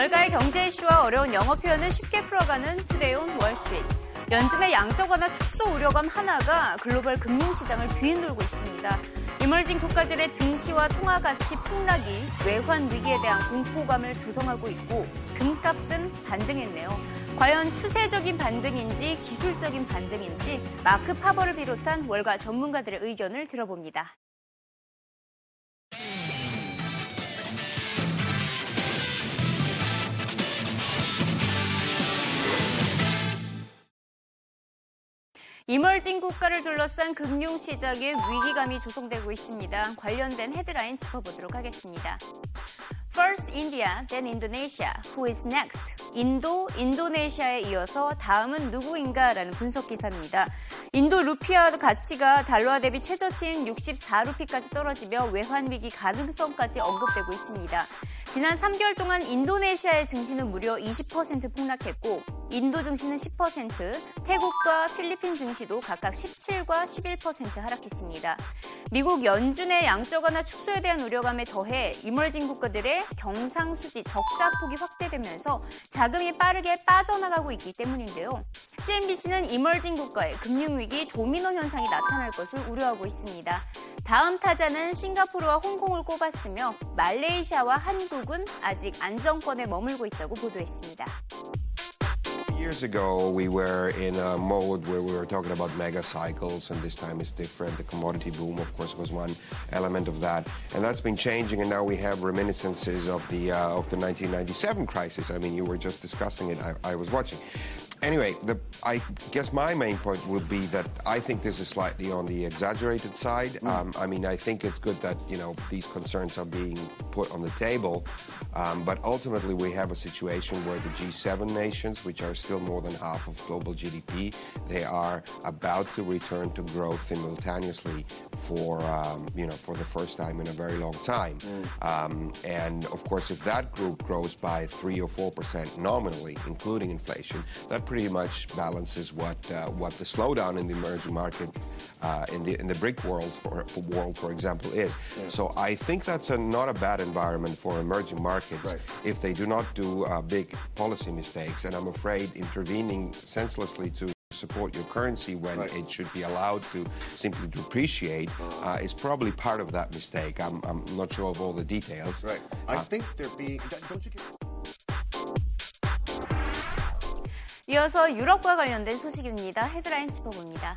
월가의 경제 이슈와 어려운 영어 표현을 쉽게 풀어가는 투데이온 월스트리트. 연준의 양적 완화 축소 우려감 하나가 글로벌 금융시장을 뒤흔들고 있습니다. 이멀진 국가들의 증시와 통화 가치 폭락이 외환 위기에 대한 공포감을 조성하고 있고 금값은 반등했네요. 과연 추세적인 반등인지 기술적인 반등인지 마크 파버를 비롯한 월가 전문가들의 의견을 들어봅니다. 이멀진 국가를 둘러싼 금융시장에 위기감이 조성되고 있습니다. 관련된 헤드라인 짚어보도록 하겠습니다. First India, then Indonesia. Who is next? 인도, 인도네시아에 이어서 다음은 누구인가라는 분석 기사입니다. 인도 루피아 가치가 달러화 대비 최저치인 64루피까지 떨어지며 외환 위기 가능성까지 언급되고 있습니다. 지난 3개월 동안 인도네시아의 증시는 무려 20% 폭락했고 인도 증시는 10%, 태국과 필리핀 증시도 각각 17과 11% 하락했습니다. 미국 연준의 양적 완화 축소에 대한 우려감에 더해 이멀진 국가들의 경상수지 적자 폭이 확대되면서 자금이 빠르게 빠져나가고 있기 때문인데요. CNBC는 이멀진 국가의 금융위기 도미노 현상이 나타날 것을 우려하고 있습니다. 다음 타자는 싱가포르와 홍콩을 꼽았으며 말레이시아와 한국은 아직 안정권에 머물고 있다고 보도했습니다. Years ago, we were in a mode where we were talking about mega cycles, and this time is different. The commodity boom, of course, was one element of that, and that's been changing. And now we have reminiscences of the uh, of the 1997 crisis. I mean, you were just discussing it. I, I was watching anyway, the, I guess my main point would be that I think this is slightly on the exaggerated side. Mm. Um, I mean, I think it's good that you know these concerns are being put on the table, um, but ultimately we have a situation where the G7 nations, which are still more than half of global GDP, they are about to return to growth simultaneously for um, you know for the first time in a very long time. Mm. and of course, if that group grows by three or four percent nominally, including inflation, that pretty much balances what uh, what the slowdown in the emerging market uh, in the in the brick world for, for world, for example, is. Yeah. So I think that's a, not a bad environment for emerging markets right. if they do not do uh, big policy mistakes. And I'm afraid intervening senselessly to support your currency when right. it should be allowed to simply depreciate uh, is probably part of that mistake. I'm, I'm not sure of all the details. Right. I uh, think there being. Don't you get. 이어서 유럽과 관련된 소식입니다. 헤드라인 짚어봅니다.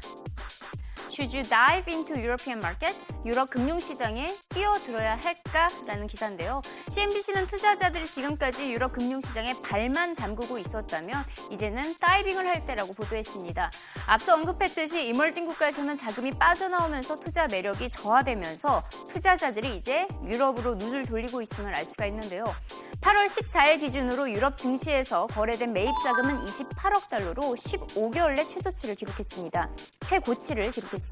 Should you dive into European markets? 유럽 금융시장에 뛰어들어야 할까? 라는 기사인데요. CNBC는 투자자들이 지금까지 유럽 금융시장에 발만 담그고 있었다면 이제는 다이빙을 할 때라고 보도했습니다. 앞서 언급했듯이 emerging 국가에서는 자금이 빠져나오면서 투자 매력이 저하되면서 투자자들이 이제 유럽으로 눈을 돌리고 있음을 알 수가 있는데요. 8월 14일 기준으로 유럽 증시에서 거래된 매입 자금은 28억 달러로 15개월 내 최저치를 기록했습니다. 최고치를 기록했습니다.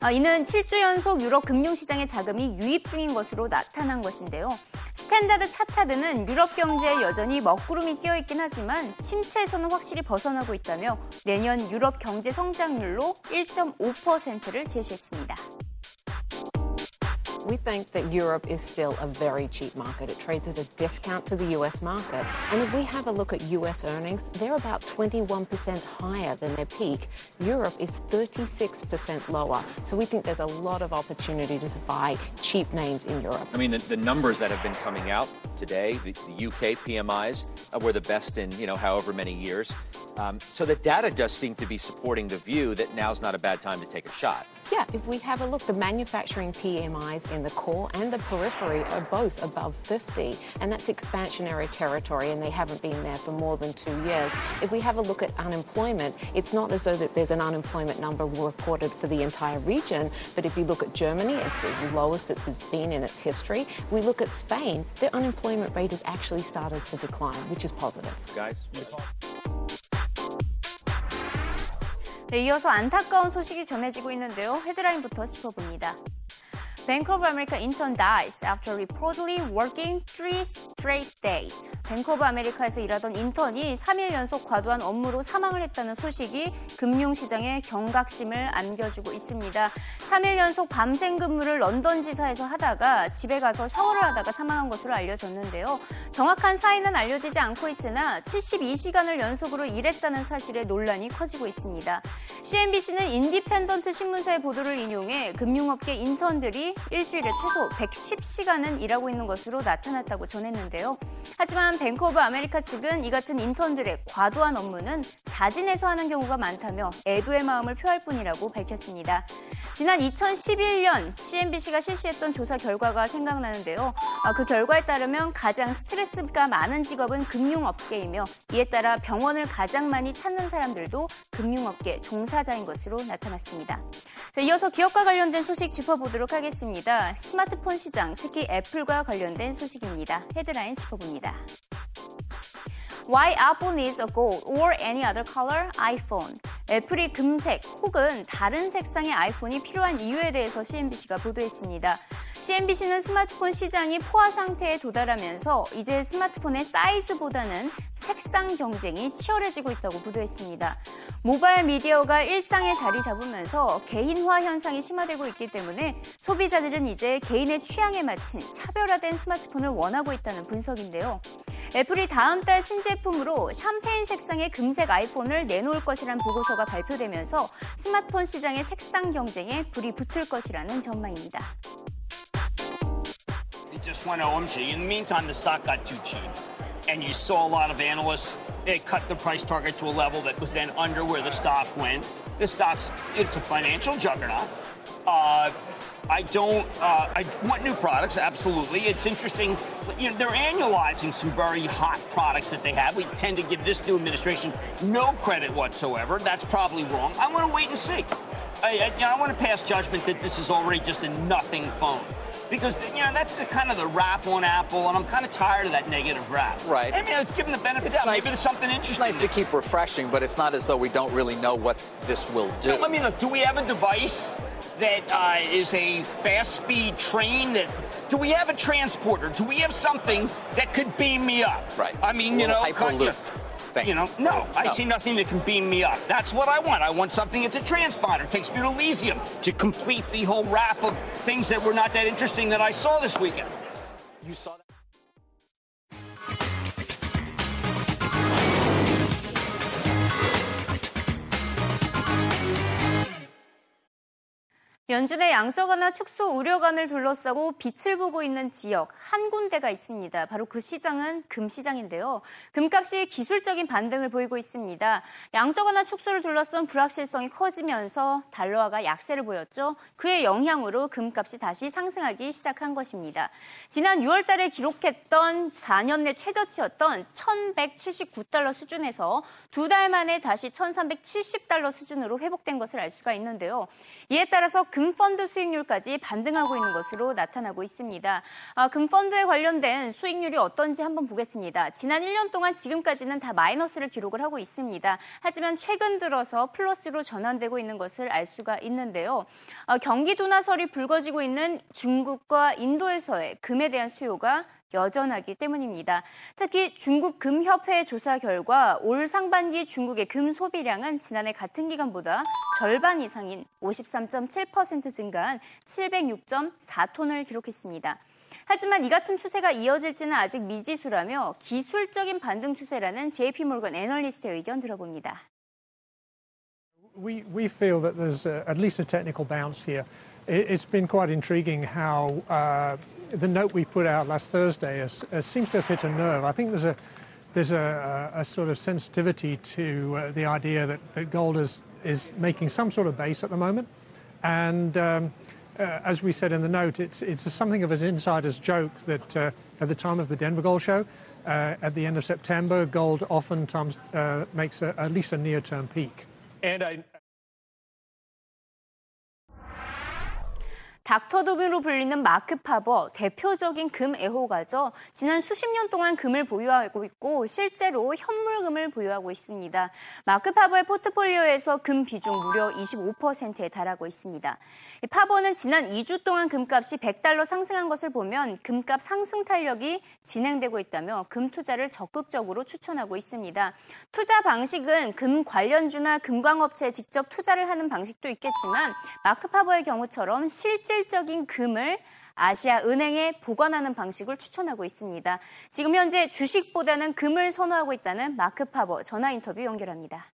아, 이는 7주 연속 유럽 금융시장의 자금이 유입 중인 것으로 나타난 것인데요. 스탠다드 차타드는 유럽 경제에 여전히 먹구름이 끼어 있긴 하지만 침체에서는 확실히 벗어나고 있다며 내년 유럽 경제 성장률로 1.5%를 제시했습니다. We think that Europe is still a very cheap market. It trades at a discount to the US market. And if we have a look at US earnings, they're about 21% higher than their peak. Europe is 36% lower. So we think there's a lot of opportunity to buy cheap names in Europe. I mean, the, the numbers that have been coming out today, the, the UK PMIs uh, were the best in, you know, however many years. Um, so the data does seem to be supporting the view that now's not a bad time to take a shot. Yeah, if we have a look, the manufacturing PMIs in the core and the periphery are both above 50, and that's expansionary territory, and they haven't been there for more than two years. If we have a look at unemployment, it's not as though that there's an unemployment number reported for the entire region, but if you look at Germany, it's the lowest it's been in its history. We look at Spain, their unemployment rate has actually started to decline, which is positive. Guys, 네, 이어서 안타까운 소식이 전해지고 있는데요. 헤드라인부터 짚어봅니다. Bank of America intern dies after reportedly working three straight days. 뱅크 오브 아메리카에서 일하던 인턴이 3일 연속 과도한 업무로 사망을 했다는 소식이 금융시장에 경각심을 안겨주고 있습니다. 3일 연속 밤샘 근무를 런던 지사에서 하다가 집에 가서 샤워를 하다가 사망한 것으로 알려졌는데요. 정확한 사인은 알려지지 않고 있으나 72시간을 연속으로 일했다는 사실에 논란이 커지고 있습니다. CNBC는 인디펜던트 신문사의 보도를 인용해 금융업계 인턴들이 일주일에 최소 110시간은 일하고 있는 것으로 나타났다고 전했는데요. 하지만 뱅크 오브 아메리카 측은 이 같은 인턴들의 과도한 업무는 자진해서 하는 경우가 많다며 애도의 마음을 표할 뿐이라고 밝혔습니다. 지난 2011년 CNBC가 실시했던 조사 결과가 생각나는데요. 아, 그 결과에 따르면 가장 스트레스가 많은 직업은 금융업계이며 이에 따라 병원을 가장 많이 찾는 사람들도 금융업계 종사자인 것으로 나타났습니다. 자, 이어서 기업과 관련된 소식 짚어보도록 하겠습니다. 스마트폰 시장, 특히 애플과 관련된 소식입니다. 헤드라인 짚어봅니다. Why Apple needs a gold or any other color iPhone. 애플이 금색 혹은 다른 색상의 아이폰이 필요한 이유에 대해서 CNBC가 보도했습니다. CNBC는 스마트폰 시장이 포화 상태에 도달하면서 이제 스마트폰의 사이즈보다는 색상 경쟁이 치열해지고 있다고 보도했습니다. 모바일 미디어가 일상에 자리 잡으면서 개인화 현상이 심화되고 있기 때문에 소비자들은 이제 개인의 취향에 맞춘 차별화된 스마트폰을 원하고 있다는 분석인데요. 애플이 다음 달 신제품으로 샴페인 색상의 금색 아이폰을 내놓을 것이란 보고서가 발표되면서 스마트폰 시장의 색상 경쟁에 불이 붙을 것이라는 전망입니다. Just went OMG. In the meantime, the stock got too cheap. And you saw a lot of analysts, they cut the price target to a level that was then under where the stock went. The stock's, it's a financial juggernaut. Uh, I don't, uh, I want new products, absolutely. It's interesting, you know, they're annualizing some very hot products that they have. We tend to give this new administration no credit whatsoever. That's probably wrong. I want to wait and see. I, I, you know, I want to pass judgment that this is already just a nothing phone because you know that's the, kind of the rap on Apple, and I'm kind of tired of that negative rap. Right. I mean, let's give them the benefit of the doubt. nice- Maybe there's something It's interesting. nice to keep refreshing, but it's not as though we don't really know what this will do. Let me look. Do we have a device that uh, is a fast-speed train? That do we have a transporter? Do we have something that could beam me up? Right. I mean, you know, kind of- thing. You know, no, I see nothing that can beam me up. That's what I want. I want something that's a transponder. takes me to Elysium to complete the whole wrap of things that were not that interesting that I saw this weekend. You saw that. 연준의 양적 완화 축소 우려감을 둘러싸고 빛을 보고 있는 지역 한 군데가 있습니다. 바로 그 시장은 금시장인데요. 금값이 기술적인 반등을 보이고 있습니다. 양적 완화 축소를 둘러싼 불확실성이 커지면서 달러화가 약세를 보였죠. 그의 영향으로 금값이 다시 상승하기 시작한 것입니다. 지난 6월 달에 기록했던 4년 내 최저치였던 1179달러 수준에서 두 달 만에 다시 1370달러 수준으로 회복된 것을 알 수가 있는데요. 이에 따라서 금펀드 수익률까지 반등하고 있는 것으로 나타나고 있습니다. 아, 금펀드에 관련된 수익률이 어떤지 한번 보겠습니다. 지난 1년 동안 지금까지는 다 마이너스를 기록을 하고 있습니다. 하지만 최근 들어서 플러스로 전환되고 있는 것을 알 수가 있는데요. 아, 경기 둔화설이 불거지고 있는 중국과 인도에서의 금에 대한 수요가 여전하기 때문입니다. 특히 중국 금협회 조사 결과 올 상반기 중국의 금 소비량은 지난해 같은 기간보다 절반 이상인 53.7% 증가한 706.4톤을 기록했습니다. 하지만 이 같은 추세가 이어질지는 아직 미지수라며 기술적인 반등 추세라는 JP모건 애널리스트의 의견 들어봅니다. We, we feel that there's uh at least a technical bounce here. It, it's been quite intriguing how uh, the note we put out last Thursday seems to have hit a nerve. I think there's a there's a, a, a sort of sensitivity to uh, the idea that, that gold is is making some sort of base at the moment, and um, uh, as we said in the note, it's it's something of an insider's joke that uh, at the time of the Denver Gold Show. Uh, at the end of September, gold oftentimes uh, makes a, at least a near-term peak. And I, 닥터둠으로 불리는 마크 파버, 대표적인 금 애호가죠. 지난 수십 년 동안 금을 보유하고 있고 실제로 현물금을 보유하고 있습니다. 마크 파버의 포트폴리오에서 금 비중 무려 25%에 달하고 있습니다. 파버는 지난 2주 동안 금값이 100달러 상승한 것을 보면 금값 상승 탄력이 진행되고 있다며 금 투자를 적극적으로 추천하고 있습니다. 투자 방식은 금 관련주나 금광업체에 직접 투자를 하는 방식도 있겠지만 마크 파버의 경우처럼 실 질적인 금을 아시아 은행에 보관하는 방식을 추천하고 있습니다. 지금 현재 주식보다는 금을 선호하고 있다는 마크 파버 전화 인터뷰 연결합니다.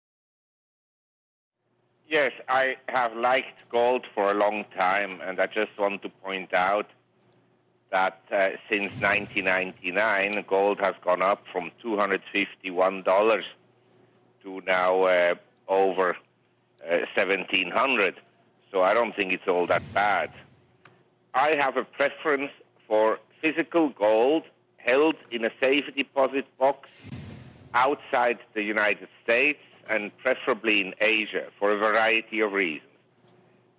Yes, I have liked gold for a long time, and I just want to point out that uh, since 1999, gold has gone up from $251 to now uh, over uh, 1700 So I don't think it's all that bad. I have a preference for physical gold held in a safe deposit box outside the United States and preferably in Asia for a variety of reasons.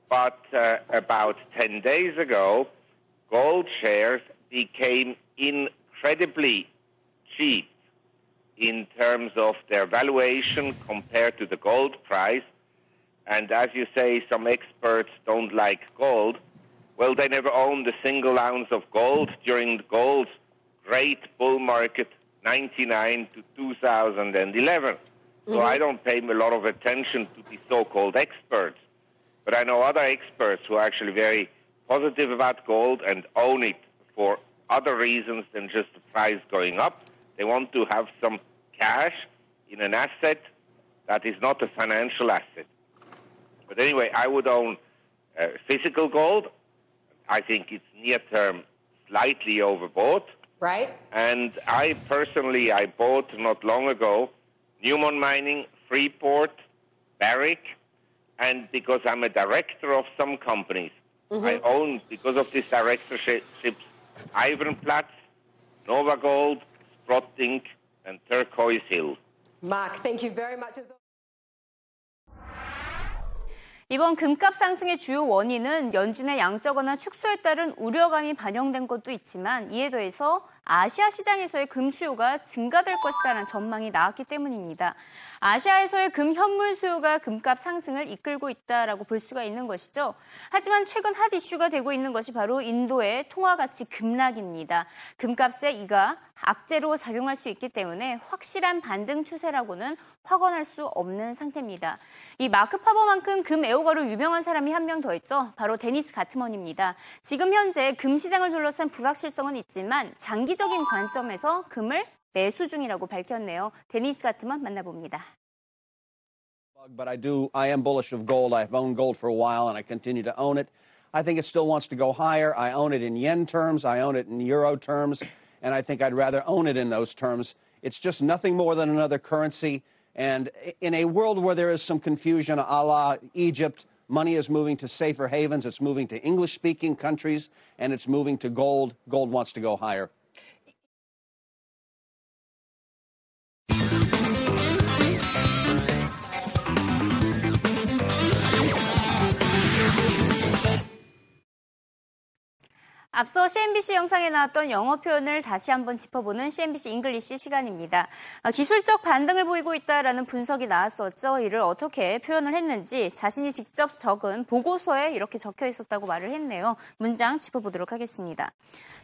But uh, about 10 days ago, gold shares became incredibly cheap in terms of their valuation compared to the gold price. And as you say, some experts don't like gold. Well, they never owned a single ounce of gold during the gold's great bull market, 99 to 2011. So I don't pay a lot of attention to the so-called experts. But I know other experts who are actually very positive about gold and own it for other reasons than just the price going up. They want to have some cash in an asset that is not a financial asset. But anyway, I would own uh, physical gold. I think it's near term slightly overbought. Right? And I personally, I bought not long ago Newmont Mining, Freeport, Barrick, and because I'm a director of some companies, mm-hmm. I own, because of these directorships, Ironplatz, Nova Gold, Sprott Inc., and Turquoise Hill. Mark, thank you very much. 이번 금값 상승의 주요 원인은 연준의 양적 완화 축소에 따른 우려감이 반영된 것도 있지만 이에 더해서 아시아 시장에서의 금 수요가 증가될 것이라는 전망이 나왔기 때문입니다. 아시아에서의 금 현물 수요가 금값 상승을 이끌고 있다라고 볼 수가 있는 것이죠. 하지만 최근 hot issue가 되고 있는 것이 바로 인도의 통화 가치 급락입니다. 금값에 이가 악재로 작용할 수 있기 때문에 확실한 반등 추세라고는 확언할 수 없는 상태입니다. 이 마크 파버만큼 금 애호가로 유명한 사람이 한 명 더 있죠. 바로 데니스 가트먼입니다. 지금 현재 금 시장을 둘러싼 불확실성은 있지만 장기 적인 관점에서 금을 매수 중이라고 밝혔네요. 데니스 가트먼 만나봅니다. But I do, I am bullish of gold. I've owned gold for a while and I continue to own it. I think it still wants to go higher. I own it in yen terms. I own it in euro terms. And I think I'd rather own it in those terms. It's just nothing more than another currency. And in a world where there is some confusion, a la Egypt, money is moving to safer havens. It's moving to English speaking countries and it's moving to gold. Gold wants to go higher. 앞서 CNBC 영상에 나왔던 영어 표현을 다시 한번 짚어보는 CNBC English 시간입니다. 어, 기술적 반등을 보이고 있다라는 분석이 나왔었죠. 이를 어떻게 표현을 했는지 자신이 직접 적은 보고서에 이렇게 적혀 있었다고 말을 했네요. 문장 짚어보도록 하겠습니다.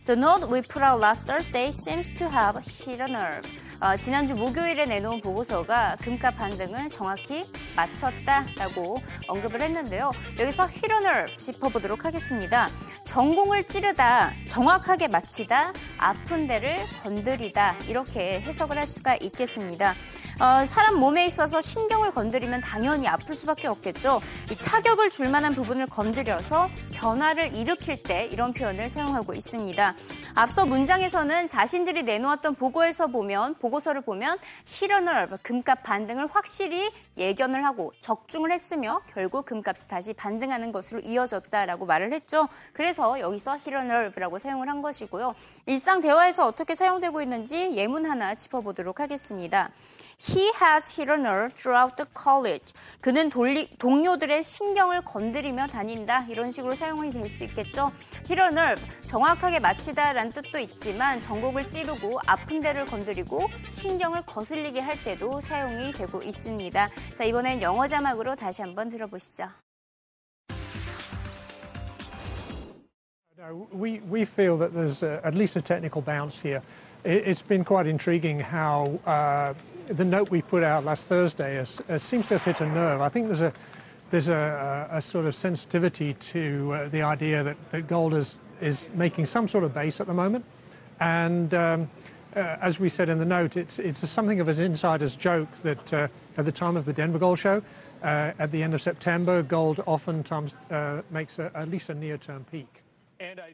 The note we put out last Thursday seems to have hit a nerve. 어, 지난주 목요일에 내놓은 보고서가 금값 반등을 정확히 맞췄다라고 언급을 했는데요. 여기서 nerve 짚어보도록 하겠습니다. 전공을 찌르다, 정확하게 맞히다, 아픈 데를 건드리다 이렇게 해석을 할 수가 있겠습니다. 어, 사람 몸에 있어서 신경을 건드리면 당연히 아플 수밖에 없겠죠. 이 타격을 줄 만한 부분을 건드려서 변화를 일으킬 때 이런 표현을 사용하고 있습니다. 앞서 문장에서는 자신들이 내놓았던 보고에서 보면 보고서를 보면 히러널 금값 반등을 확실히 예견을 하고 적중을 했으며 결국 금값이 다시 반등하는 것으로 이어졌다라고 말을 했죠. 그래서 여기서 히러널브라고 사용을 한 것이고요. 일상 대화에서 어떻게 사용되고 있는지 예문 하나 짚어보도록 하겠습니다. He has a nerve throughout the college. 그는 돌리, 동료들의 신경을 건드리며 다닌다. 이런 식으로 사용이 될 수 있겠죠. a nerve, 정확하게 마치다라는 뜻도 있지만 전곡을 찌르고 아픈 데를 건드리고 신경을 거슬리게 할 때도 사용이 되고 있습니다. 자, 이번엔 영어 자막으로 다시 한번 들어보시죠. We, we feel that there's uh at least a technical bounce here. It, it's been quite intriguing how uh, the note we put out last Thursday has, has seems to have hit a nerve. I think there's a there's a, a, a sort of sensitivity to uh, the idea that, that gold is is making some sort of base at the moment, and um, uh, as we said in the note, it's it's something of an insider's joke that uh, at the time of the Denver Gold Show, uh, at the end of September, gold oftentimes uh, makes a, at least a near-term peak. And I,